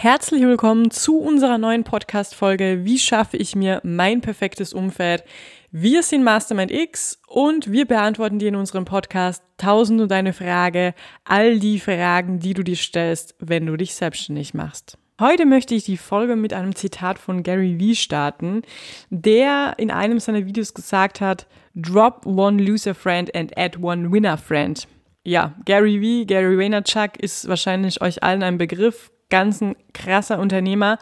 Herzlich willkommen zu unserer neuen Podcast-Folge Wie schaffe ich mir mein perfektes Umfeld? Wir sind Mastermind X und wir beantworten dir in unserem Podcast tausend und deine Frage, all die Fragen, die du dir stellst, wenn du dich selbstständig machst. Heute möchte ich die Folge mit einem Zitat von Gary Vee starten, der in einem seiner Videos gesagt hat, Drop one loser friend and add one winner friend. Ja, Gary Vee, Gary Vaynerchuk ist wahrscheinlich euch allen ein Begriff, ganz ein krasser Unternehmer,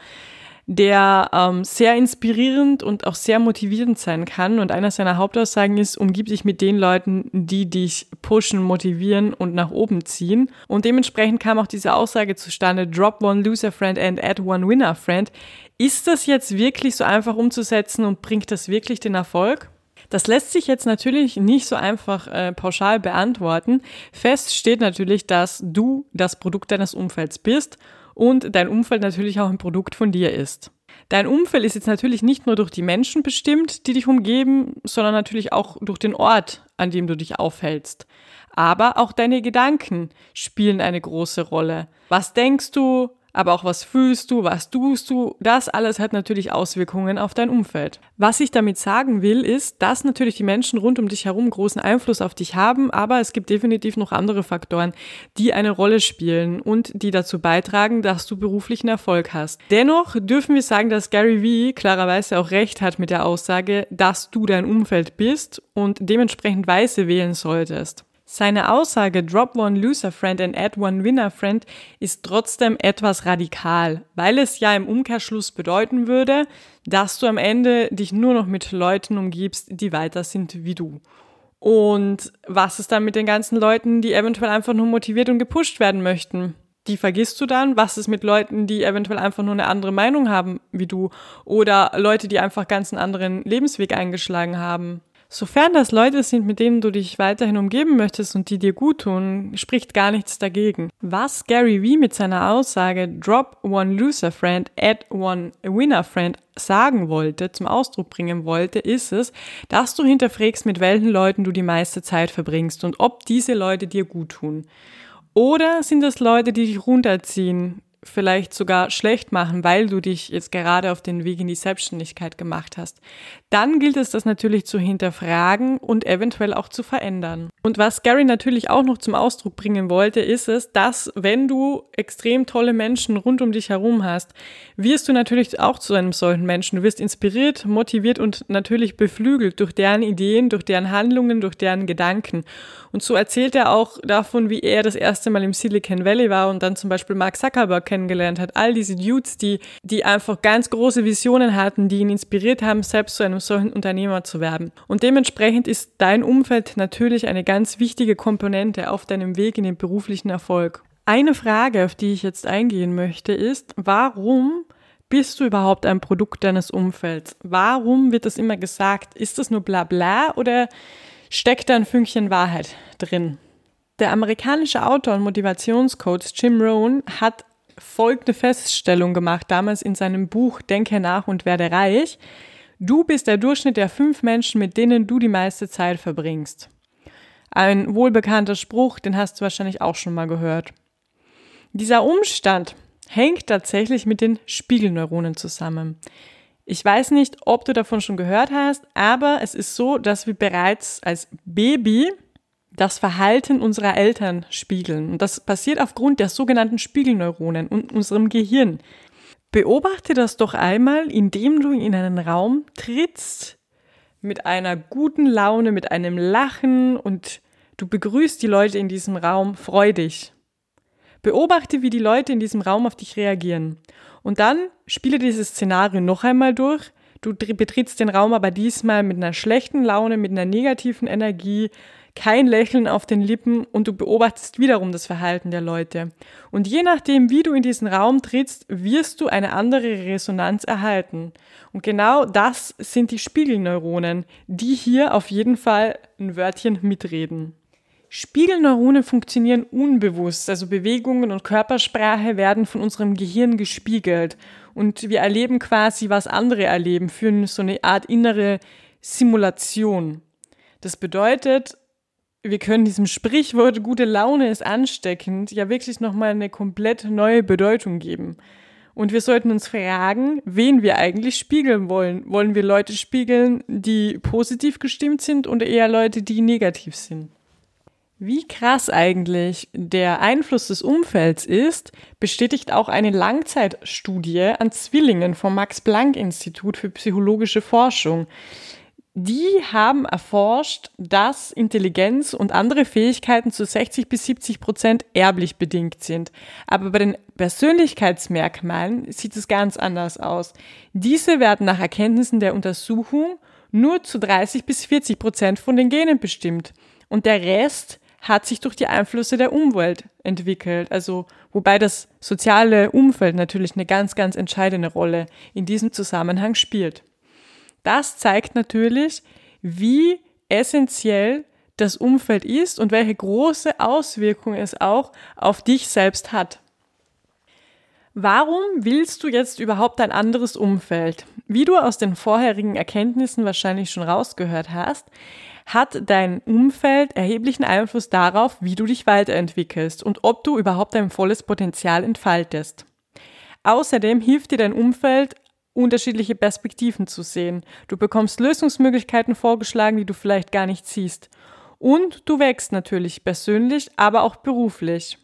der ähm, sehr inspirierend und auch sehr motivierend sein kann. Und einer seiner Hauptaussagen ist, umgib dich mit den Leuten, die dich pushen, motivieren und nach oben ziehen. Und dementsprechend kam auch diese Aussage zustande, drop one loser friend and add one winner friend. Ist das jetzt wirklich so einfach umzusetzen und bringt das wirklich den Erfolg? Das lässt sich jetzt natürlich nicht so einfach äh, pauschal beantworten. Fest steht natürlich, dass du das Produkt deines Umfelds bist und dein Umfeld natürlich auch ein Produkt von dir ist. Dein Umfeld ist jetzt natürlich nicht nur durch die Menschen bestimmt, die dich umgeben, sondern natürlich auch durch den Ort, an dem du dich aufhältst. Aber auch deine Gedanken spielen eine große Rolle. Was denkst du? Aber auch was fühlst du, was tust du, das alles hat natürlich Auswirkungen auf dein Umfeld. Was ich damit sagen will, ist, dass natürlich die Menschen rund um dich herum großen Einfluss auf dich haben, aber es gibt definitiv noch andere Faktoren, die eine Rolle spielen und die dazu beitragen, dass du beruflichen Erfolg hast. Dennoch dürfen wir sagen, dass Gary Vee klarerweise auch recht hat mit der Aussage, dass du dein Umfeld bist und dementsprechend Weise wählen solltest. Seine Aussage Drop one loser friend and add one winner friend ist trotzdem etwas radikal, weil es ja im Umkehrschluss bedeuten würde, dass du am Ende dich nur noch mit Leuten umgibst, die weiter sind wie du. Und was ist dann mit den ganzen Leuten, die eventuell einfach nur motiviert und gepusht werden möchten? Die vergisst du dann? Was ist mit Leuten, die eventuell einfach nur eine andere Meinung haben wie du? Oder Leute, die einfach ganz einen anderen Lebensweg eingeschlagen haben? Sofern das Leute sind, mit denen du dich weiterhin umgeben möchtest und die dir gut tun, spricht gar nichts dagegen. Was Gary Vee mit seiner Aussage Drop one loser friend, add one winner friend sagen wollte, zum Ausdruck bringen wollte, ist es, dass du hinterfragst, mit welchen Leuten du die meiste Zeit verbringst und ob diese Leute dir gut tun. Oder sind es Leute, die dich runterziehen, vielleicht sogar schlecht machen, weil du dich jetzt gerade auf den Weg in die Selbstständigkeit gemacht hast, dann gilt es das natürlich zu hinterfragen und eventuell auch zu verändern. Und was Gary natürlich auch noch zum Ausdruck bringen wollte, ist es, dass wenn du extrem tolle Menschen rund um dich herum hast, wirst du natürlich auch zu einem solchen Menschen. Du wirst inspiriert, motiviert und natürlich beflügelt durch deren Ideen, durch deren Handlungen, durch deren Gedanken. Und so erzählt er auch davon, wie er das erste Mal im Silicon Valley war und dann zum Beispiel Mark Zuckerberg kennengelernt hat. All diese Dudes, die, die einfach ganz große Visionen hatten, die ihn inspiriert haben, selbst zu einem solchen Unternehmer zu werden. Und dementsprechend ist dein Umfeld natürlich eine ganz wichtige Komponente auf deinem Weg in den beruflichen Erfolg. Eine Frage, auf die ich jetzt eingehen möchte, ist, warum bist du überhaupt ein Produkt deines Umfelds? Warum wird das immer gesagt? Ist das nur Blabla oder steckt da ein Fünkchen Wahrheit drin? Der amerikanische Autor und Motivationscoach Jim Rohn hat folgende Feststellung gemacht, damals in seinem Buch Denke nach und werde reich. Du bist der Durchschnitt der fünf Menschen, mit denen du die meiste Zeit verbringst. Ein wohlbekannter Spruch, den hast du wahrscheinlich auch schon mal gehört. Dieser Umstand hängt tatsächlich mit den Spiegelneuronen zusammen. Ich weiß nicht, ob du davon schon gehört hast, aber es ist so, dass wir bereits als Baby das Verhalten unserer Eltern spiegeln. Und das passiert aufgrund der sogenannten Spiegelneuronen in unserem Gehirn. Beobachte das doch einmal, indem du in einen Raum trittst mit einer guten Laune, mit einem Lachen und du begrüßt die Leute in diesem Raum freudig. Beobachte, wie die Leute in diesem Raum auf dich reagieren. Und dann spiele dieses Szenario noch einmal durch. Du betrittst den Raum aber diesmal mit einer schlechten Laune, mit einer negativen Energie, kein Lächeln auf den Lippen und du beobachtest wiederum das Verhalten der Leute. Und je nachdem, wie du in diesen Raum trittst, wirst du eine andere Resonanz erhalten. Und genau das sind die Spiegelneuronen, die hier auf jeden Fall ein Wörtchen mitreden. Spiegelneuronen funktionieren unbewusst, also Bewegungen und Körpersprache werden von unserem Gehirn gespiegelt und wir erleben quasi, was andere erleben, führen so eine Art innere Simulation. Das bedeutet, wir können diesem Sprichwort gute Laune ist ansteckend ja wirklich nochmal eine komplett neue Bedeutung geben. Und wir sollten uns fragen, wen wir eigentlich spiegeln wollen. Wollen wir Leute spiegeln, die positiv gestimmt sind oder eher Leute, die negativ sind? Wie krass eigentlich der Einfluss des Umfelds ist, bestätigt auch eine Langzeitstudie an Zwillingen vom Max-Planck-Institut für psychologische Forschung. Die haben erforscht, dass Intelligenz und andere Fähigkeiten zu 60 bis 70 Prozent erblich bedingt sind. Aber bei den Persönlichkeitsmerkmalen sieht es ganz anders aus. Diese werden nach Erkenntnissen der Untersuchung nur zu 30 bis 40 Prozent von den Genen bestimmt. Und der Rest hat sich durch die Einflüsse der Umwelt entwickelt. Also, wobei das soziale Umfeld natürlich eine ganz, ganz entscheidende Rolle in diesem Zusammenhang spielt. Das zeigt natürlich, wie essentiell das Umfeld ist und welche große Auswirkungen es auch auf dich selbst hat. Warum willst du jetzt überhaupt ein anderes Umfeld? Wie du aus den vorherigen Erkenntnissen wahrscheinlich schon rausgehört hast, hat dein Umfeld erheblichen Einfluss darauf, wie du dich weiterentwickelst und ob du überhaupt dein volles Potenzial entfaltest. Außerdem hilft dir dein Umfeld unterschiedliche Perspektiven zu sehen. Du bekommst Lösungsmöglichkeiten vorgeschlagen, die du vielleicht gar nicht siehst. Und du wächst natürlich persönlich, aber auch beruflich.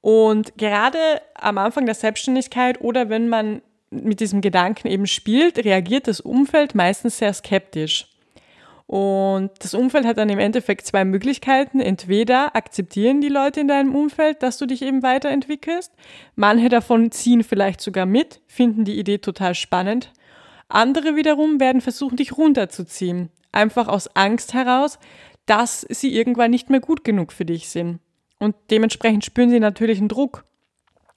Und gerade am Anfang der Selbstständigkeit oder wenn man mit diesem Gedanken eben spielt, reagiert das Umfeld meistens sehr skeptisch. Und das Umfeld hat dann im Endeffekt zwei Möglichkeiten. Entweder akzeptieren die Leute in deinem Umfeld, dass du dich eben weiterentwickelst. Manche davon ziehen vielleicht sogar mit, finden die Idee total spannend. Andere wiederum werden versuchen, dich runterzuziehen. Einfach aus Angst heraus, dass sie irgendwann nicht mehr gut genug für dich sind. Und dementsprechend spüren sie natürlich einen Druck.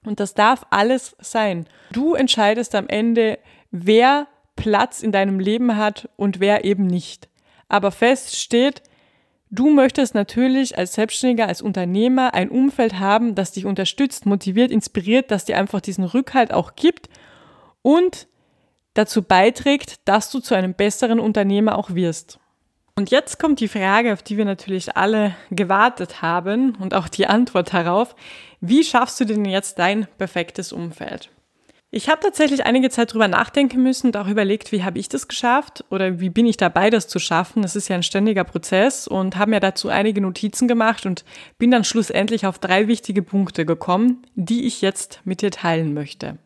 Und das darf alles sein. Du entscheidest am Ende, wer Platz in deinem Leben hat und wer eben nicht aber fest steht, du möchtest natürlich als Selbstständiger, als Unternehmer ein Umfeld haben, das dich unterstützt, motiviert, inspiriert, das dir einfach diesen Rückhalt auch gibt und dazu beiträgt, dass du zu einem besseren Unternehmer auch wirst. Und jetzt kommt die Frage, auf die wir natürlich alle gewartet haben und auch die Antwort darauf. Wie schaffst du denn jetzt dein perfektes Umfeld? Ich habe tatsächlich einige Zeit drüber nachdenken müssen und auch überlegt, wie habe ich das geschafft oder wie bin ich dabei, das zu schaffen. Das ist ja ein ständiger Prozess und habe mir dazu einige Notizen gemacht und bin dann schlussendlich auf drei wichtige Punkte gekommen, die ich jetzt mit dir teilen möchte.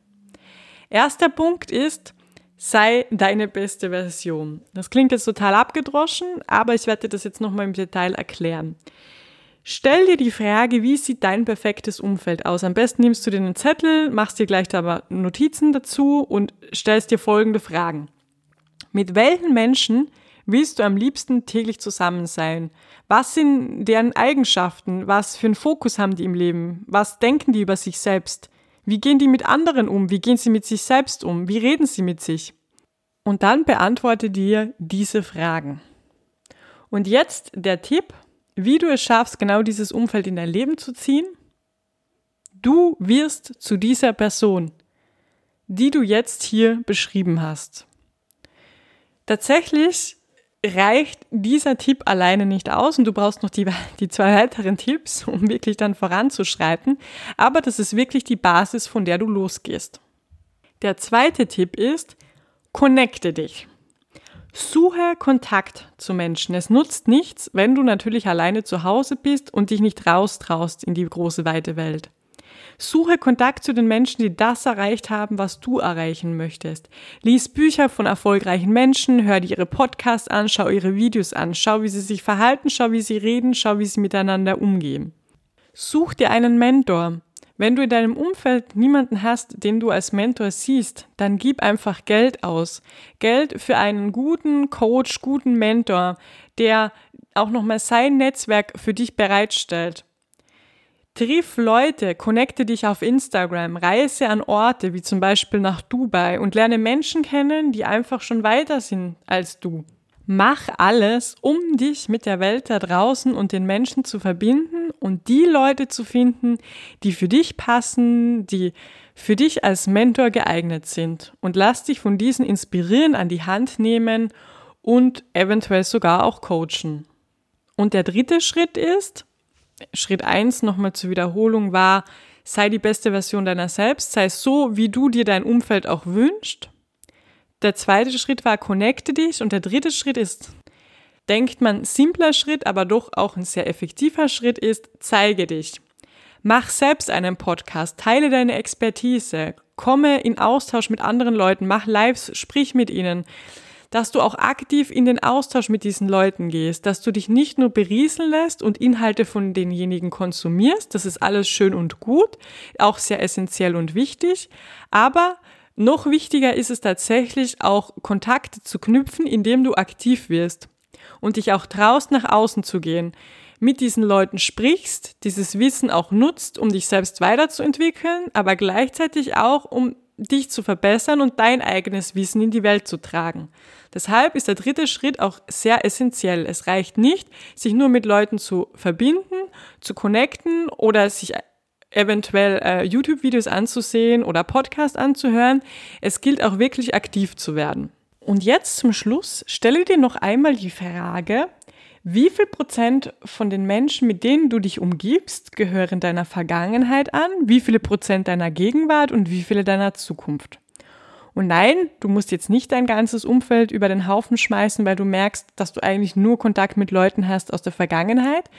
Erster Punkt ist, sei deine beste Version. Das klingt jetzt total abgedroschen, aber ich werde dir das jetzt nochmal im Detail erklären. Stell dir die Frage, wie sieht dein perfektes Umfeld aus? Am besten nimmst du dir einen Zettel, machst dir gleich da Notizen dazu und stellst dir folgende Fragen. Mit welchen Menschen willst du am liebsten täglich zusammen sein? Was sind deren Eigenschaften? Was für einen Fokus haben die im Leben? Was denken die über sich selbst? Wie gehen die mit anderen um? Wie gehen sie mit sich selbst um? Wie reden sie mit sich? Und dann beantworte dir diese Fragen. Und jetzt der Tipp, wie du es schaffst, genau dieses Umfeld in dein Leben zu ziehen. Du wirst zu dieser Person, die du jetzt hier beschrieben hast. Tatsächlich reicht dieser Tipp alleine nicht aus und du brauchst noch die, die zwei weiteren Tipps, um wirklich dann voranzuschreiten. Aber das ist wirklich die Basis, von der du losgehst. Der zweite Tipp ist, connecte dich. Suche Kontakt zu Menschen. Es nutzt nichts, wenn du natürlich alleine zu Hause bist und dich nicht raustraust in die große weite Welt. Suche Kontakt zu den Menschen, die das erreicht haben, was du erreichen möchtest. Lies Bücher von erfolgreichen Menschen, hör dir ihre Podcasts an, schau ihre Videos an, schau, wie sie sich verhalten, schau, wie sie reden, schau, wie sie miteinander umgehen. Such dir einen Mentor. Wenn du in deinem Umfeld niemanden hast, den du als Mentor siehst, dann gib einfach Geld aus. Geld für einen guten Coach, guten Mentor, der auch nochmal sein Netzwerk für dich bereitstellt. Triff Leute, connecte dich auf Instagram, reise an Orte wie zum Beispiel nach Dubai und lerne Menschen kennen, die einfach schon weiter sind als du. Mach alles, um dich mit der Welt da draußen und den Menschen zu verbinden und die Leute zu finden, die für dich passen, die für dich als Mentor geeignet sind. Und lass dich von diesen inspirieren, an die Hand nehmen und eventuell sogar auch coachen. Und der dritte Schritt ist, Schritt eins nochmal zur Wiederholung war, sei die beste Version deiner selbst, sei so, wie du dir dein Umfeld auch wünscht. Der zweite Schritt war, connecte dich und der dritte Schritt ist, denkt man simpler Schritt, aber doch auch ein sehr effektiver Schritt ist, zeige dich. Mach selbst einen Podcast, teile deine Expertise, komme in Austausch mit anderen Leuten, mach Lives, sprich mit ihnen, dass du auch aktiv in den Austausch mit diesen Leuten gehst, dass du dich nicht nur berieseln lässt und Inhalte von denjenigen konsumierst, das ist alles schön und gut, auch sehr essentiell und wichtig, aber noch wichtiger ist es tatsächlich auch Kontakte zu knüpfen, indem du aktiv wirst und dich auch traust, nach außen zu gehen, mit diesen Leuten sprichst, dieses Wissen auch nutzt, um dich selbst weiterzuentwickeln, aber gleichzeitig auch, um dich zu verbessern und dein eigenes Wissen in die Welt zu tragen. Deshalb ist der dritte Schritt auch sehr essentiell. Es reicht nicht, sich nur mit Leuten zu verbinden, zu connecten oder sich eventuell äh, YouTube-Videos anzusehen oder Podcast anzuhören. Es gilt auch wirklich aktiv zu werden. Und jetzt zum Schluss stelle dir noch einmal die Frage, wie viel Prozent von den Menschen, mit denen du dich umgibst, gehören deiner Vergangenheit an, wie viele Prozent deiner Gegenwart und wie viele deiner Zukunft? Und nein, du musst jetzt nicht dein ganzes Umfeld über den Haufen schmeißen, weil du merkst, dass du eigentlich nur Kontakt mit Leuten hast aus der Vergangenheit,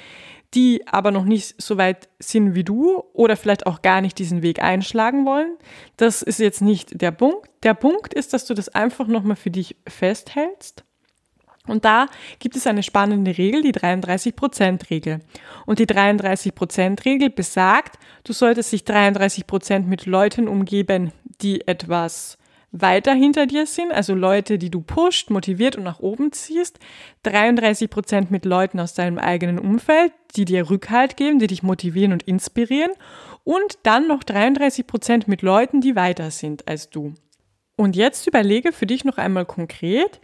die aber noch nicht so weit sind wie du oder vielleicht auch gar nicht diesen Weg einschlagen wollen. Das ist jetzt nicht der Punkt. Der Punkt ist, dass du das einfach nochmal für dich festhältst. Und da gibt es eine spannende Regel, die 33%-Regel. Und die 33%-Regel besagt, du solltest dich 33% mit Leuten umgeben, die etwas weiter hinter dir sind, also Leute, die du pusht, motiviert und nach oben ziehst, 33 Prozent mit Leuten aus deinem eigenen Umfeld, die dir Rückhalt geben, die dich motivieren und inspirieren und dann noch 33 Prozent mit Leuten, die weiter sind als du. Und jetzt überlege für dich noch einmal konkret,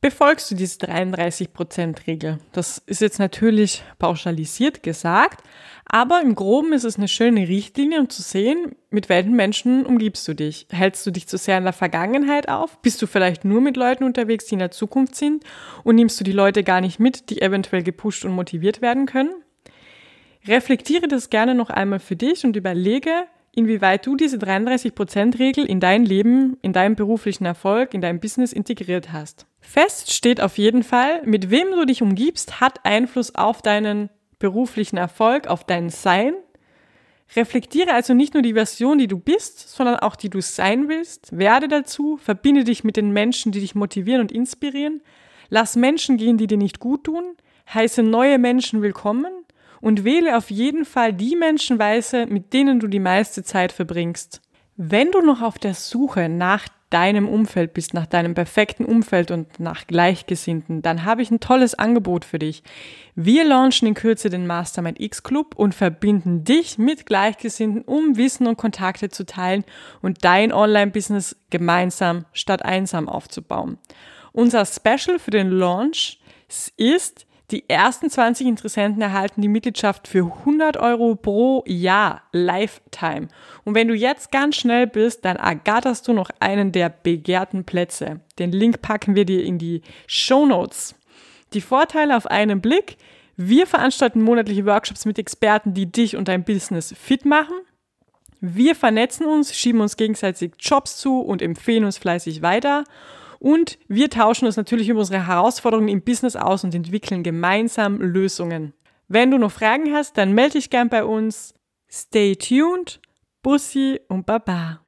befolgst du diese 33%-Regel. Das ist jetzt natürlich pauschalisiert gesagt, aber im Groben ist es eine schöne Richtlinie, um zu sehen, mit welchen Menschen umgibst du dich. Hältst du dich zu sehr in der Vergangenheit auf? Bist du vielleicht nur mit Leuten unterwegs, die in der Zukunft sind? Und nimmst du die Leute gar nicht mit, die eventuell gepusht und motiviert werden können? Reflektiere das gerne noch einmal für dich und überlege, inwieweit du diese 33%-Regel in dein Leben, in deinen beruflichen Erfolg, in dein Business integriert hast. Fest steht auf jeden Fall, mit wem du dich umgibst, hat Einfluss auf deinen beruflichen Erfolg, auf dein Sein. Reflektiere also nicht nur die Version, die du bist, sondern auch die du sein willst. Werde dazu, verbinde dich mit den Menschen, die dich motivieren und inspirieren. Lass Menschen gehen, die dir nicht gut tun. Heiße neue Menschen willkommen und wähle auf jeden Fall die Menschenweise, mit denen du die meiste Zeit verbringst. Wenn du noch auf der Suche nach deinem Umfeld bist, nach deinem perfekten Umfeld und nach Gleichgesinnten, dann habe ich ein tolles Angebot für dich. Wir launchen in Kürze den Mastermind X Club und verbinden dich mit Gleichgesinnten, um Wissen und Kontakte zu teilen und dein Online-Business gemeinsam statt einsam aufzubauen. Unser Special für den Launch ist die ersten 20 Interessenten erhalten die Mitgliedschaft für 100 Euro pro Jahr Lifetime. Und wenn du jetzt ganz schnell bist, dann ergatterst du noch einen der begehrten Plätze. Den Link packen wir dir in die Show Notes. Die Vorteile auf einen Blick. Wir veranstalten monatliche Workshops mit Experten, die dich und dein Business fit machen. Wir vernetzen uns, schieben uns gegenseitig Jobs zu und empfehlen uns fleißig weiter. Und wir tauschen uns natürlich über unsere Herausforderungen im Business aus und entwickeln gemeinsam Lösungen. Wenn du noch Fragen hast, dann melde dich gern bei uns. Stay tuned. Bussi und Baba.